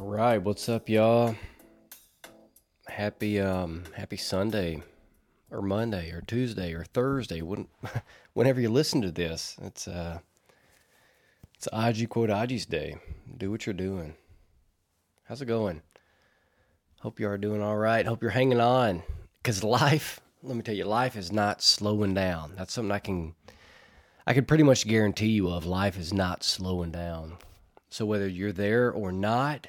All right, what's up, y'all? Happy um happy Sunday, or Monday, or Tuesday, or Thursday. When, whenever you listen to this, it's uh it's Aji Quote Aji's day. Do what you're doing. How's it going? Hope you are doing all right. Hope you're hanging on, because life. Let me tell you, life is not slowing down. That's something I can I can pretty much guarantee you of. Life is not slowing down. So whether you're there or not,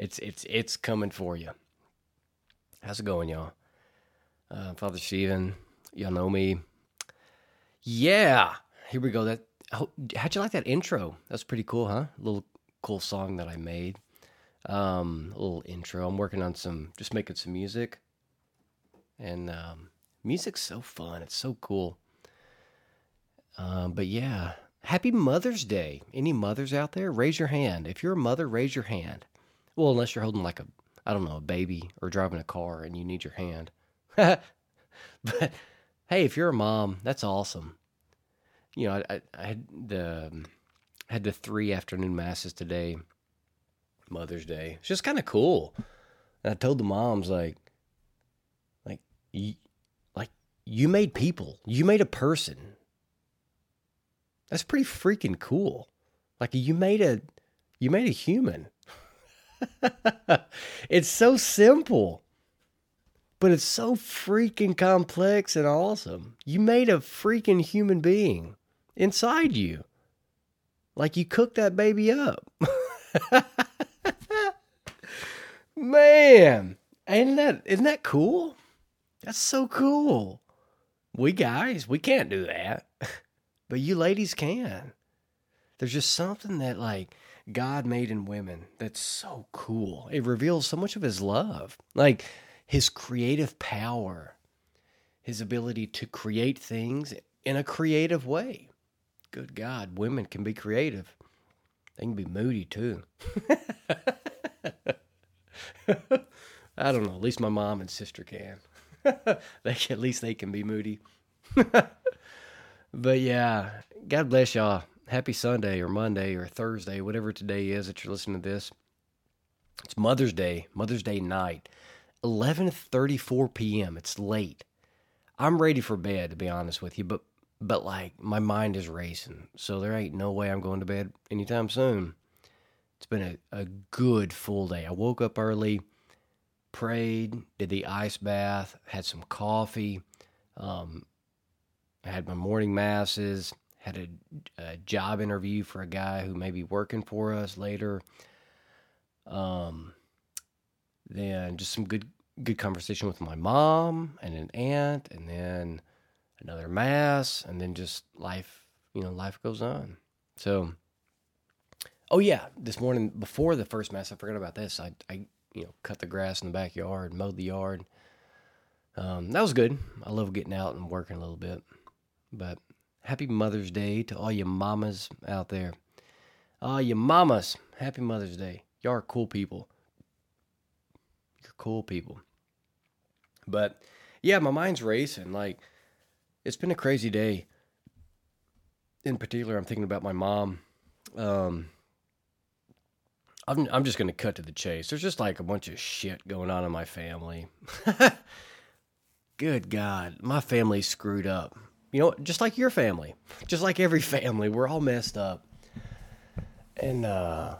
it's it's it's coming for you. How's it going, y'all? Uh, Father Stephen, y'all know me. Yeah, here we go. That how'd you like that intro? That's pretty cool, huh? A little cool song that I made. Um, a little intro. I'm working on some, just making some music, and um, music's so fun. It's so cool. Um, but yeah, happy Mother's Day. Any mothers out there? Raise your hand. If you're a mother, raise your hand. Well, unless you're holding like a, I don't know, a baby or driving a car and you need your hand. but hey, if you're a mom, that's awesome. You know, I, I, had the um, had the three afternoon masses today, Mother's Day. It's just kind of cool. And I told the moms like, like you, like you made people. You made a person that's pretty freaking cool. Like you made a you made a human. it's so simple. But it's so freaking complex and awesome. You made a freaking human being inside you. Like you cooked that baby up. Man, ain't that isn't that cool? That's so cool. We guys, we can't do that. But you ladies can. There's just something that like God made in women that's so cool. It reveals so much of his love. Like his creative power, his ability to create things in a creative way. Good God, women can be creative. They can be moody too. I don't know. At least my mom and sister can. they can, at least they can be moody. But yeah, God bless y'all. Happy Sunday or Monday or Thursday, whatever today is that you're listening to this. It's Mother's Day, Mother's Day night, 11:34 p.m. It's late. I'm ready for bed to be honest with you, but but like my mind is racing. So there ain't no way I'm going to bed anytime soon. It's been a, a good full day. I woke up early, prayed, did the ice bath, had some coffee, um, I had my morning masses, had a, a, job interview for a guy who may be working for us later. Um, then just some good good conversation with my mom and an aunt, and then another mass, and then just life. You know, life goes on. So, oh yeah, this morning before the first mass, I forgot about this. I I you know cut the grass in the backyard, mowed the yard. Um, that was good. I love getting out and working a little bit. But happy Mother's Day to all you mamas out there. All you mamas, happy Mother's Day. Y'all are cool people. You're cool people. But yeah, my mind's racing. Like, it's been a crazy day. In particular, I'm thinking about my mom. Um, I'm, I'm just going to cut to the chase. There's just like a bunch of shit going on in my family. Good God, my family's screwed up you know, just like your family, just like every family, we're all messed up. And uh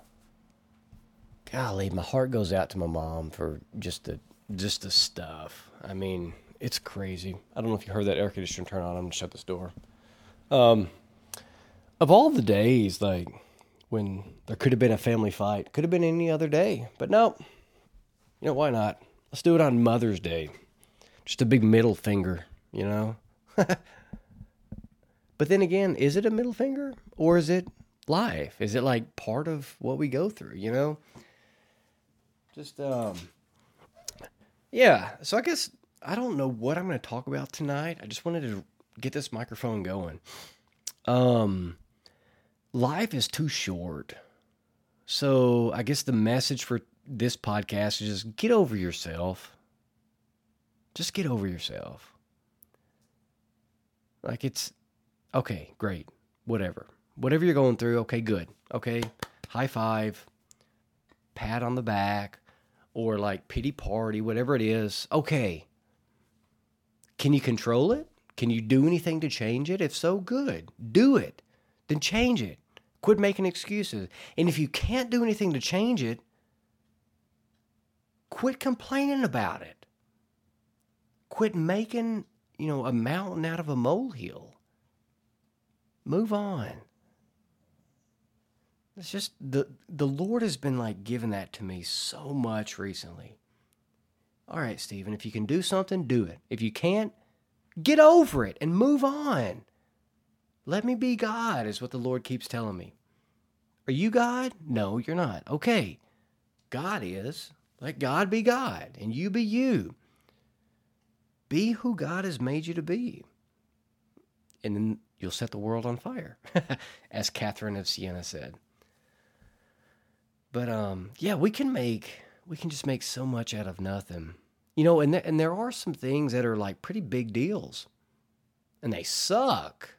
golly, my heart goes out to my mom for just the just the stuff. I mean, it's crazy. I don't know if you heard that air conditioner turn on. I'm gonna shut this door. Um, of all the days, like when there could have been a family fight, could have been any other day, but no. You know why not? Let's do it on Mother's Day. Just a big middle finger, you know. But then again, is it a middle finger or is it life? Is it like part of what we go through, you know? Just um yeah, so I guess I don't know what I'm going to talk about tonight. I just wanted to get this microphone going. Um life is too short. So, I guess the message for this podcast is just get over yourself. Just get over yourself. Like it's Okay, great. Whatever. Whatever you're going through, okay, good. Okay, high five. pat on the back or like pity party, whatever it is. Okay. Can you control it? Can you do anything to change it? If so, good. Do it. Then change it. Quit making excuses. And if you can't do anything to change it, quit complaining about it. Quit making, you know, a mountain out of a molehill. Move on. It's just the the Lord has been like giving that to me so much recently. All right, Stephen, if you can do something, do it. If you can't, get over it and move on. Let me be God, is what the Lord keeps telling me. Are you God? No, you're not. Okay. God is. Let God be God and you be you. Be who God has made you to be. And you'll set the world on fire, as Catherine of Siena said. But um, yeah, we can make we can just make so much out of nothing, you know. And th- and there are some things that are like pretty big deals, and they suck.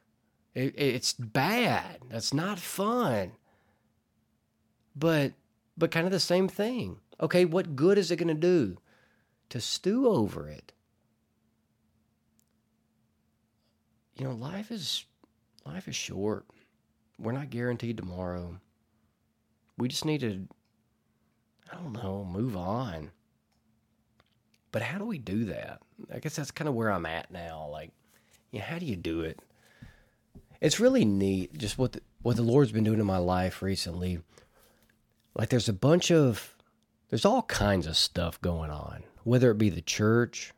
It, it's bad. That's not fun. But but kind of the same thing. Okay, what good is it going to do to stew over it? You know, life is life is short. We're not guaranteed tomorrow. We just need to I don't know, move on. But how do we do that? I guess that's kind of where I'm at now. Like, you know, how do you do it? It's really neat just what the, what the Lord's been doing in my life recently. Like there's a bunch of there's all kinds of stuff going on, whether it be the church,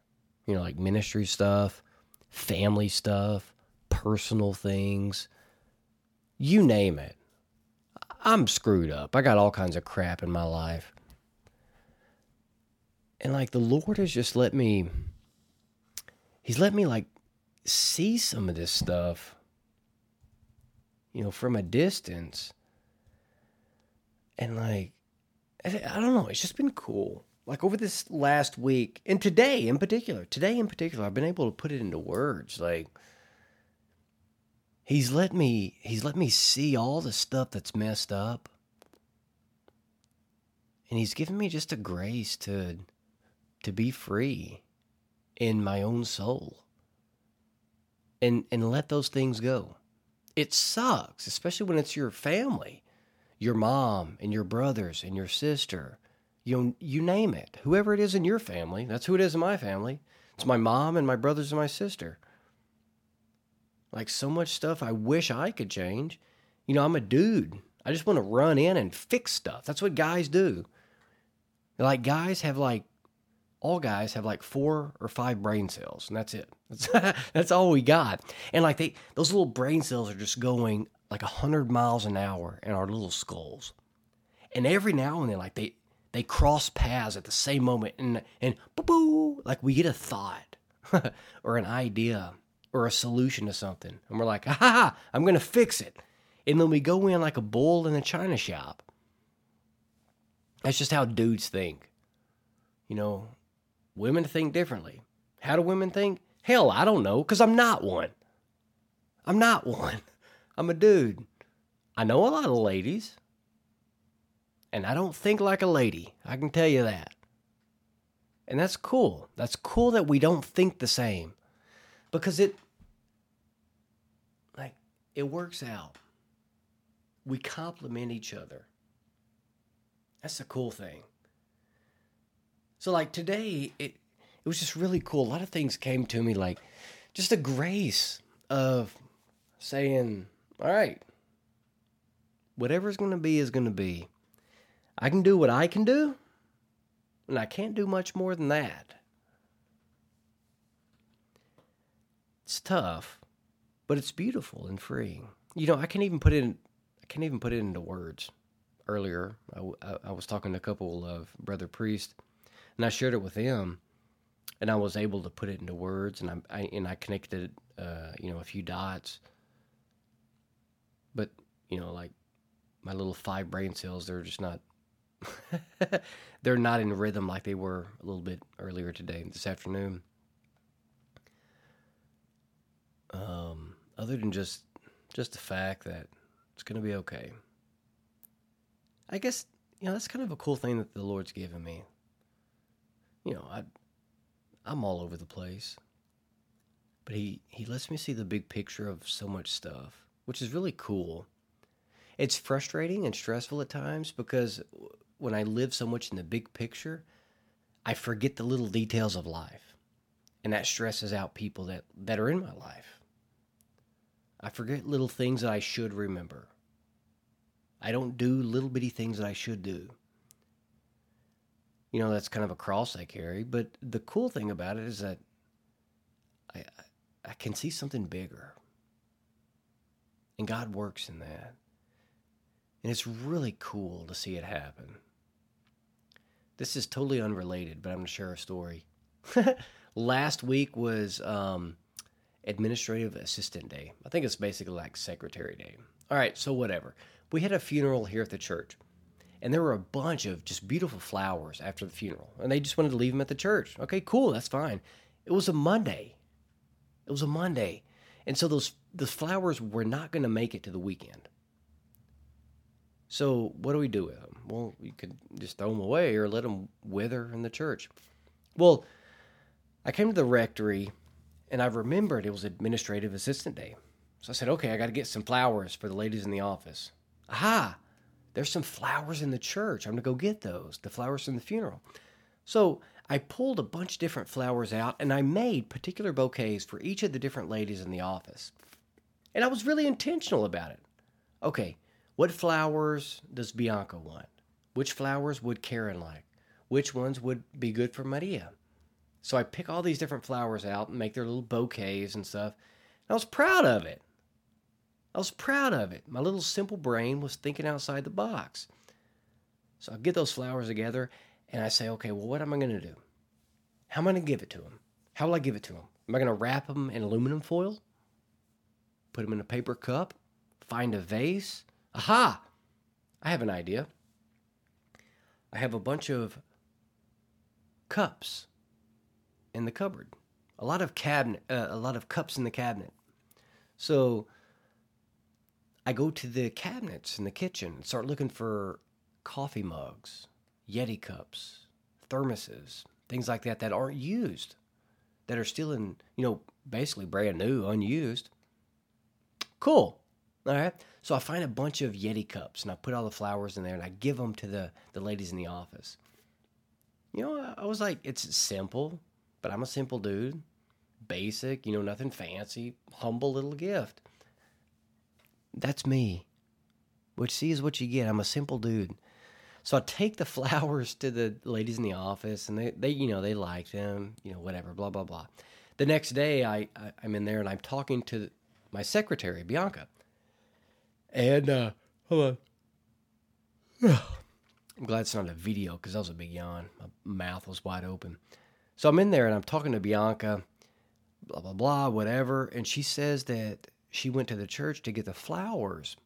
you know, like ministry stuff, family stuff, personal things, you name it. I'm screwed up. I got all kinds of crap in my life. And like the Lord has just let me He's let me like see some of this stuff you know, from a distance. And like I don't know, it's just been cool. Like over this last week and today in particular, today in particular, I've been able to put it into words. Like he's let me he's let me see all the stuff that's messed up. And he's given me just a grace to to be free in my own soul. And and let those things go. It sucks, especially when it's your family your mom and your brothers and your sister, you you name it. Whoever it is in your family, that's who it is in my family. It's my mom and my brothers and my sister. Like so much stuff I wish I could change. You know, I'm a dude. I just want to run in and fix stuff. That's what guys do. Like guys have like all guys have like four or five brain cells, and that's it. That's, that's all we got. And like they, those little brain cells are just going like a 100 miles an hour in our little skulls. And every now and then, like they, they cross paths at the same moment and, and boo boo, like we get a thought or an idea or a solution to something. And we're like, ha ha, I'm going to fix it. And then we go in like a bull in a china shop. That's just how dudes think. You know, women think differently. How do women think? Hell, I don't know, because I'm not one. I'm not one. I'm a dude. I know a lot of ladies. And I don't think like a lady. I can tell you that. And that's cool. That's cool that we don't think the same. Because it it works out. We complement each other. That's the cool thing. So like today it it was just really cool. A lot of things came to me like just a grace of saying all right, whatever's going to be is going to be. I can do what I can do, and I can't do much more than that. It's tough, but it's beautiful and freeing. You know, I can't even put it in, I can't even put it into words. Earlier, I, was talking to a couple of brother priests, and I shared it with them, and I was able to put it into words, and I, I and I connected, uh, you know, a few dots but, you know, like my little five brain cells, they're just not they're not in rhythm like they were a little bit earlier today, this afternoon. Um, other than just just the fact that it's gonna be okay. I guess you know, that's kind of a cool thing that the Lord's given me. You know, I, I'm all over the place, but he he lets me see the big picture of so much stuff, which is really cool. It's frustrating and stressful at times because when I live so much in the big picture, I forget the little details of life. And that stresses out people that, that are in my life. I forget little things that I should remember. I don't do little bitty things that I should do. You know, that's kind of a cross I carry, but the cool thing about it is that I, I can see something bigger. And God works in that. And it's really cool to see it happen. This is totally unrelated, but I'm going to share a story. Last week was um, Administrative Assistant Day. I think it's basically like Secretary Day. All right, so whatever. We had a funeral here at the church, and there were a bunch of just beautiful flowers after the funeral, and they just wanted to leave them at the church. Okay, cool, that's fine. It was a Monday. It was a Monday, and so those those flowers were not going to make it to the weekend. So what do we do with them? Well, you could just throw them away or let them wither in the church. Well, I came to the rectory and I remembered it was administrative assistant day. So I said, okay, I got to get some flowers for the ladies in the office. Aha, there's some flowers in the church. I'm going to go get those, the flowers from the funeral. So I pulled a bunch of different flowers out and I made particular bouquets for each of the different ladies in the office. And I was really intentional about it. Okay, what flowers does Bianca want? Which flowers would Karen like? Which ones would be good for Maria? So I pick all these different flowers out and make their little bouquets and stuff. And I was proud of it. I was proud of it. My little simple brain was thinking outside the box. So I get those flowers together and I say, okay, well, what am I going to do? How am I going to give it to them? How will I give it to them? Am I going to wrap them in aluminum foil? Put them in a paper cup? Find a vase? Aha! I have an idea. I have a bunch of cups in the cupboard. A lot of cabinet, uh, a lot of cups in the cabinet. So I go to the cabinets in the kitchen and start looking for coffee mugs, Yeti cups, thermoses, things like that that aren't used, that are still in, you know, basically brand new, unused. Cool. All right. So I find a bunch of Yeti cups and I put all the flowers in there and I give them to the, the ladies in the office. You know, I was like, it's simple, but I'm a simple dude. Basic, you know, nothing fancy, humble little gift. That's me. Which see is what you get. I'm a simple dude. So I take the flowers to the ladies in the office and they, they you know, they like them, you know, whatever, blah, blah, blah. The next day I, I I'm in there and I'm talking to my secretary, Bianca. And uh, hold on. I'm glad it's not a video because that was a big yawn. My mouth was wide open. So I'm in there and I'm talking to Bianca, blah, blah, blah, whatever. And she says that she went to the church to get the flowers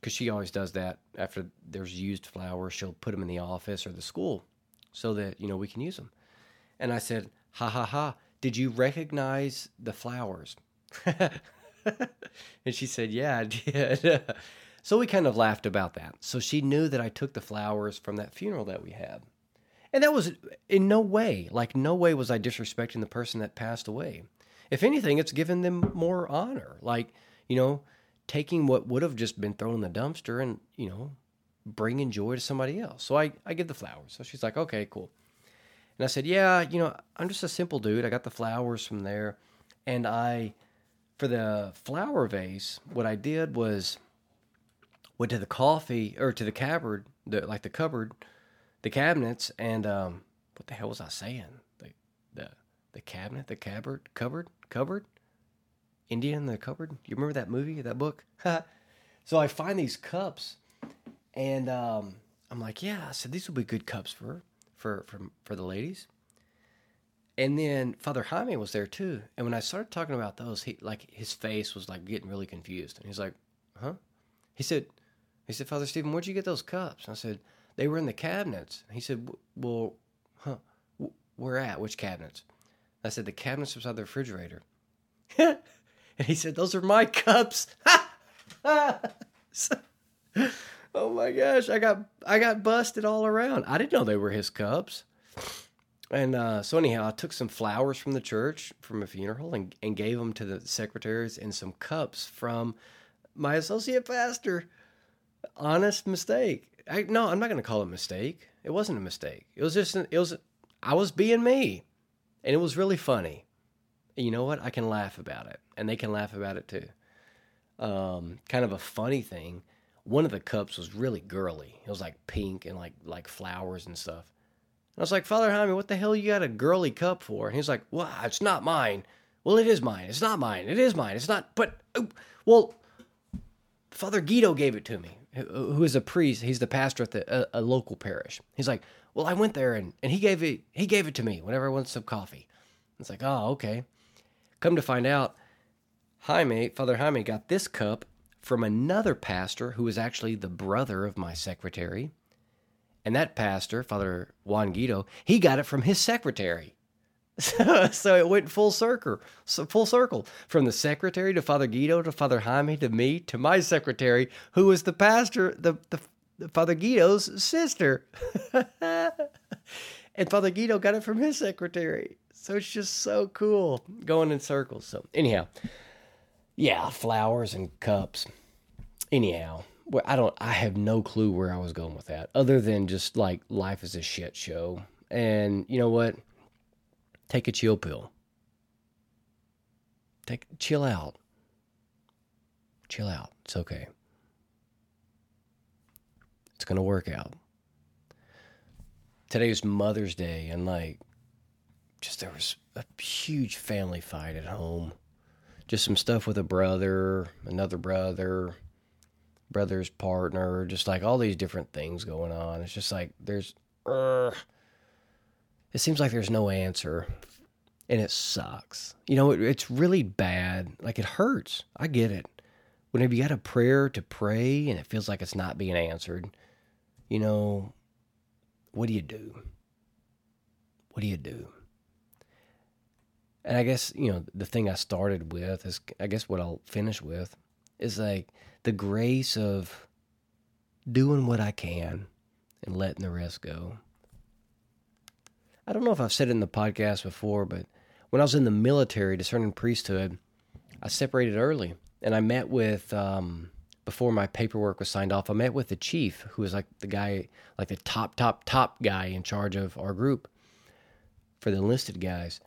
because she always does that after there's used flowers. She'll put them in the office or the school so that, you know, we can use them. And I said, ha ha ha, did you recognize the flowers? and she said, Yeah, I did. so we kind of laughed about that. So she knew that I took the flowers from that funeral that we had. And that was in no way, like, no way was I disrespecting the person that passed away. If anything, it's given them more honor. Like, you know, taking what would have just been thrown in the dumpster and, you know, bringing joy to somebody else. So I, I give the flowers. So she's like, okay, cool. And I said, yeah, you know, I'm just a simple dude. I got the flowers from there. And I for the flower vase, what I did was went to the coffee or to the cupboard, the like the cupboard, the cabinets, and um, what the hell was I saying? The the the cabinet, the cupboard, cupboard, cupboard, Indian in the cupboard. You remember that movie, that book? so I find these cups, and um, I'm like, yeah. I said these will be good cups for for for for the ladies. And then Father Jaime was there too. And when I started talking about those, he like his face was like getting really confused. And he's like, "Huh?" He said, "He said, Father Stephen, where'd you get those cups?" And I said, "They were in the cabinets." he said, "Well, huh? Where at? Which cabinets?" I said, "The cabinets beside the refrigerator." and he said, "Those are my cups." oh my gosh, I got I got busted all around. I didn't know they were his cups. And uh, so anyhow, I took some flowers from the church from a funeral and, and gave them to the secretaries and some cups from my associate pastor. Honest mistake. I, no, I'm not going to call it a mistake. It wasn't a mistake. It was just an, it was I was being me, and it was really funny. And you know what? I can laugh about it, and they can laugh about it too. Um, kind of a funny thing. One of the cups was really girly. It was like pink and like like flowers and stuff. And I was like, Father Jaime, what the hell you got a girly cup for? And he's like, Well, it's not mine. Well, it is mine. It's not mine. It is mine. It's not. But oh, well, Father Guido gave it to me, who is a priest. He's the pastor at the, a, a local parish. He's like, well, I went there and, and he gave it he gave it to me whenever I wanted some coffee. It's like, oh, okay. Come to find out, Jaime, Father Jaime got this cup from another pastor who was actually the brother of my secretary. And that pastor, Father Juan Guido, he got it from his secretary. so it went full circle, so full circle from the secretary to Father Guido to Father Jaime to me to my secretary, who was the pastor, the, the Father Guido's sister. and Father Guido got it from his secretary. So it's just so cool going in circles. So, anyhow, yeah, flowers and cups. Anyhow, I don't, I have no clue where I was going with that other than just like life is a shit show. And you know what? Take a chill pill. Take, chill out. Chill out. It's okay. It's going to work out. Today is Mother's Day, and like, just there was a huge family fight at home. Just some stuff with a brother, another brother, brother's partner, just like all these different things going on. It's just like there's, uh, it seems like there's no answer, and it sucks. You know, it, it's really bad. Like it hurts. I get it. Whenever you got a prayer to pray and it feels like it's not being answered, you know, what do you do? What do you do? And I guess, you know, the thing I started with is, I guess what I'll finish with is like the grace of doing what I can and letting the rest go. I don't know if I've said it in the podcast before, but when I was in the military discerning priesthood, I separated early and I met with um, before my paperwork was signed off, I met with the chief, who was like the guy, like the top, top, top guy in charge of our group for the enlisted guys.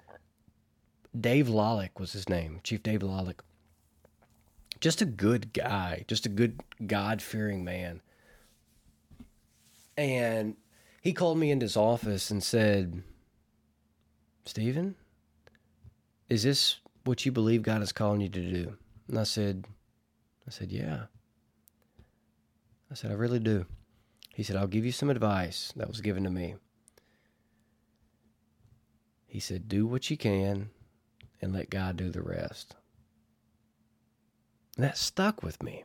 Dave Lollick was his name, Chief Dave Lollick. Just a good guy, just a good God fearing man. And he called me into his office and said, Stephen, is this what you believe God is calling you to do? And I said, I said, yeah. I said, I really do. He said, I'll give you some advice that was given to me. He said, Do what you can and let God do the rest. And that stuck with me.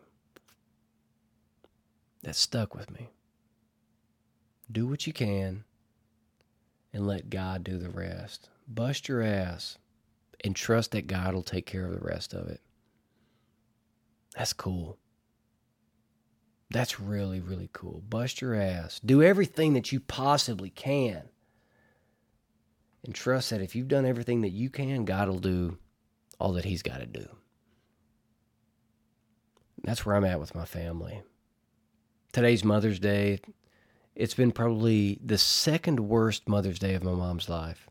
That stuck with me. Do what you can and let God do the rest. Bust your ass and trust that God will take care of the rest of it. That's cool. That's really, really cool. Bust your ass. Do everything that you possibly can. And trust that if you've done everything that you can, God will do all that He's got to do. That's where I'm at with my family. Today's Mother's Day. It's been probably the second worst Mother's Day of my mom's life.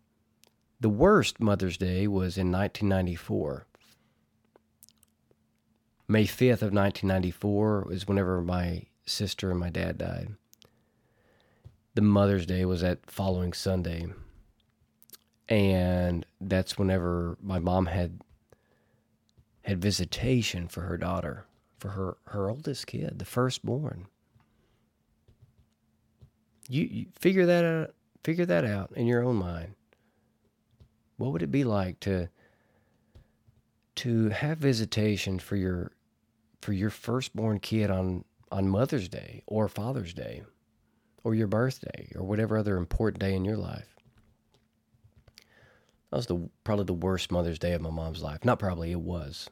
The worst Mother's Day was in 1994. May 5th of 1994 was whenever my sister and my dad died. The Mother's Day was that following Sunday. And that's whenever my mom had had visitation for her daughter, for her her oldest kid, the firstborn. You, you figure that out figure that out in your own mind. What would it be like to to have visitation for your for your firstborn kid on on Mother's Day or Father's Day or your birthday or whatever other important day in your life. That was the probably the worst Mother's Day of my mom's life. Not probably, it was.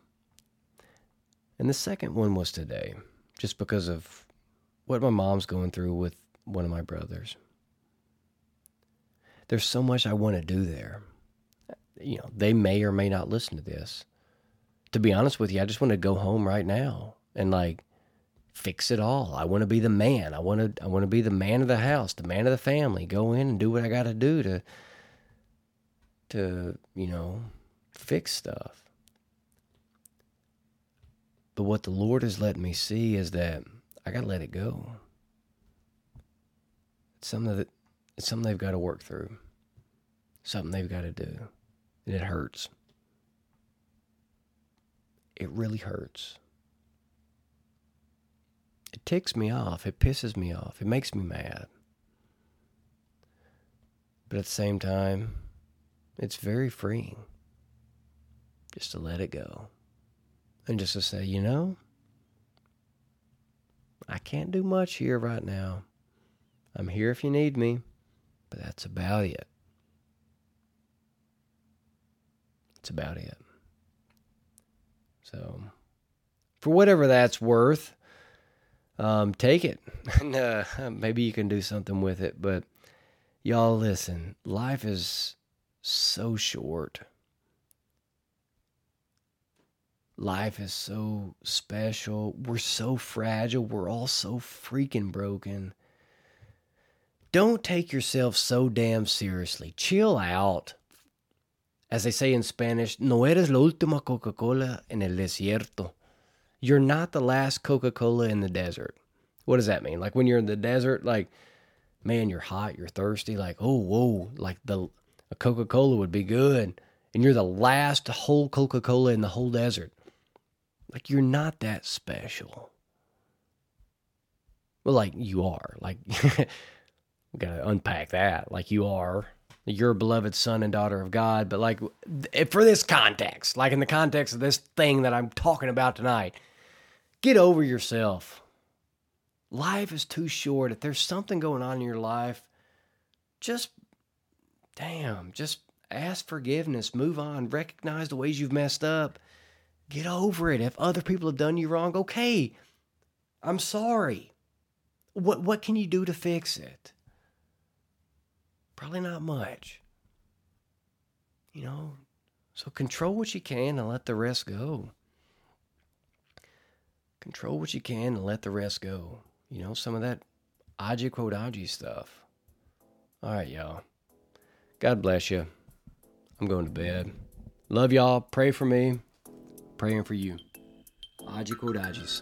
And the second one was today, just because of what my mom's going through with one of my brothers. There's so much I want to do there. You know, they may or may not listen to this. To be honest with you, I just want to go home right now and like fix it all. I want to be the man. I want to I want to be the man of the house, the man of the family. Go in and do what I got to do to to, you know, fix stuff. But what the Lord has let me see is that I got to let it go. Something that it's something they've got to work through. Something they've got to do. And it hurts. It really hurts. It ticks me off. It pisses me off. It makes me mad. But at the same time, it's very freeing just to let it go and just to say, you know, I can't do much here right now. I'm here if you need me, but that's about it. It's about it. So, for whatever that's worth, um, take it. and uh, maybe you can do something with it. But y'all, listen, life is so short. Life is so special. We're so fragile. We're all so freaking broken. Don't take yourself so damn seriously. Chill out. As they say in Spanish, no eres la última Coca Cola en el desierto. You're not the last Coca Cola in the desert. What does that mean? Like when you're in the desert, like, man, you're hot, you're thirsty, like, oh, whoa, like the a Coca Cola would be good. And you're the last whole Coca Cola in the whole desert. Like, you're not that special. Well, like, you are. Like, we got to unpack that. Like, you are. You're beloved son and daughter of God. But, like, for this context, like in the context of this thing that I'm talking about tonight, get over yourself. Life is too short. If there's something going on in your life, just damn, just ask forgiveness, move on, recognize the ways you've messed up, get over it. If other people have done you wrong, okay, I'm sorry. What what can you do to fix it? Probably not much. You know, so control what you can and let the rest go. Control what you can and let the rest go. You know, some of that Aji Kodaji stuff. All right, y'all. God bless you. I'm going to bed. Love y'all. Pray for me. Praying for you. Aji Kodajis.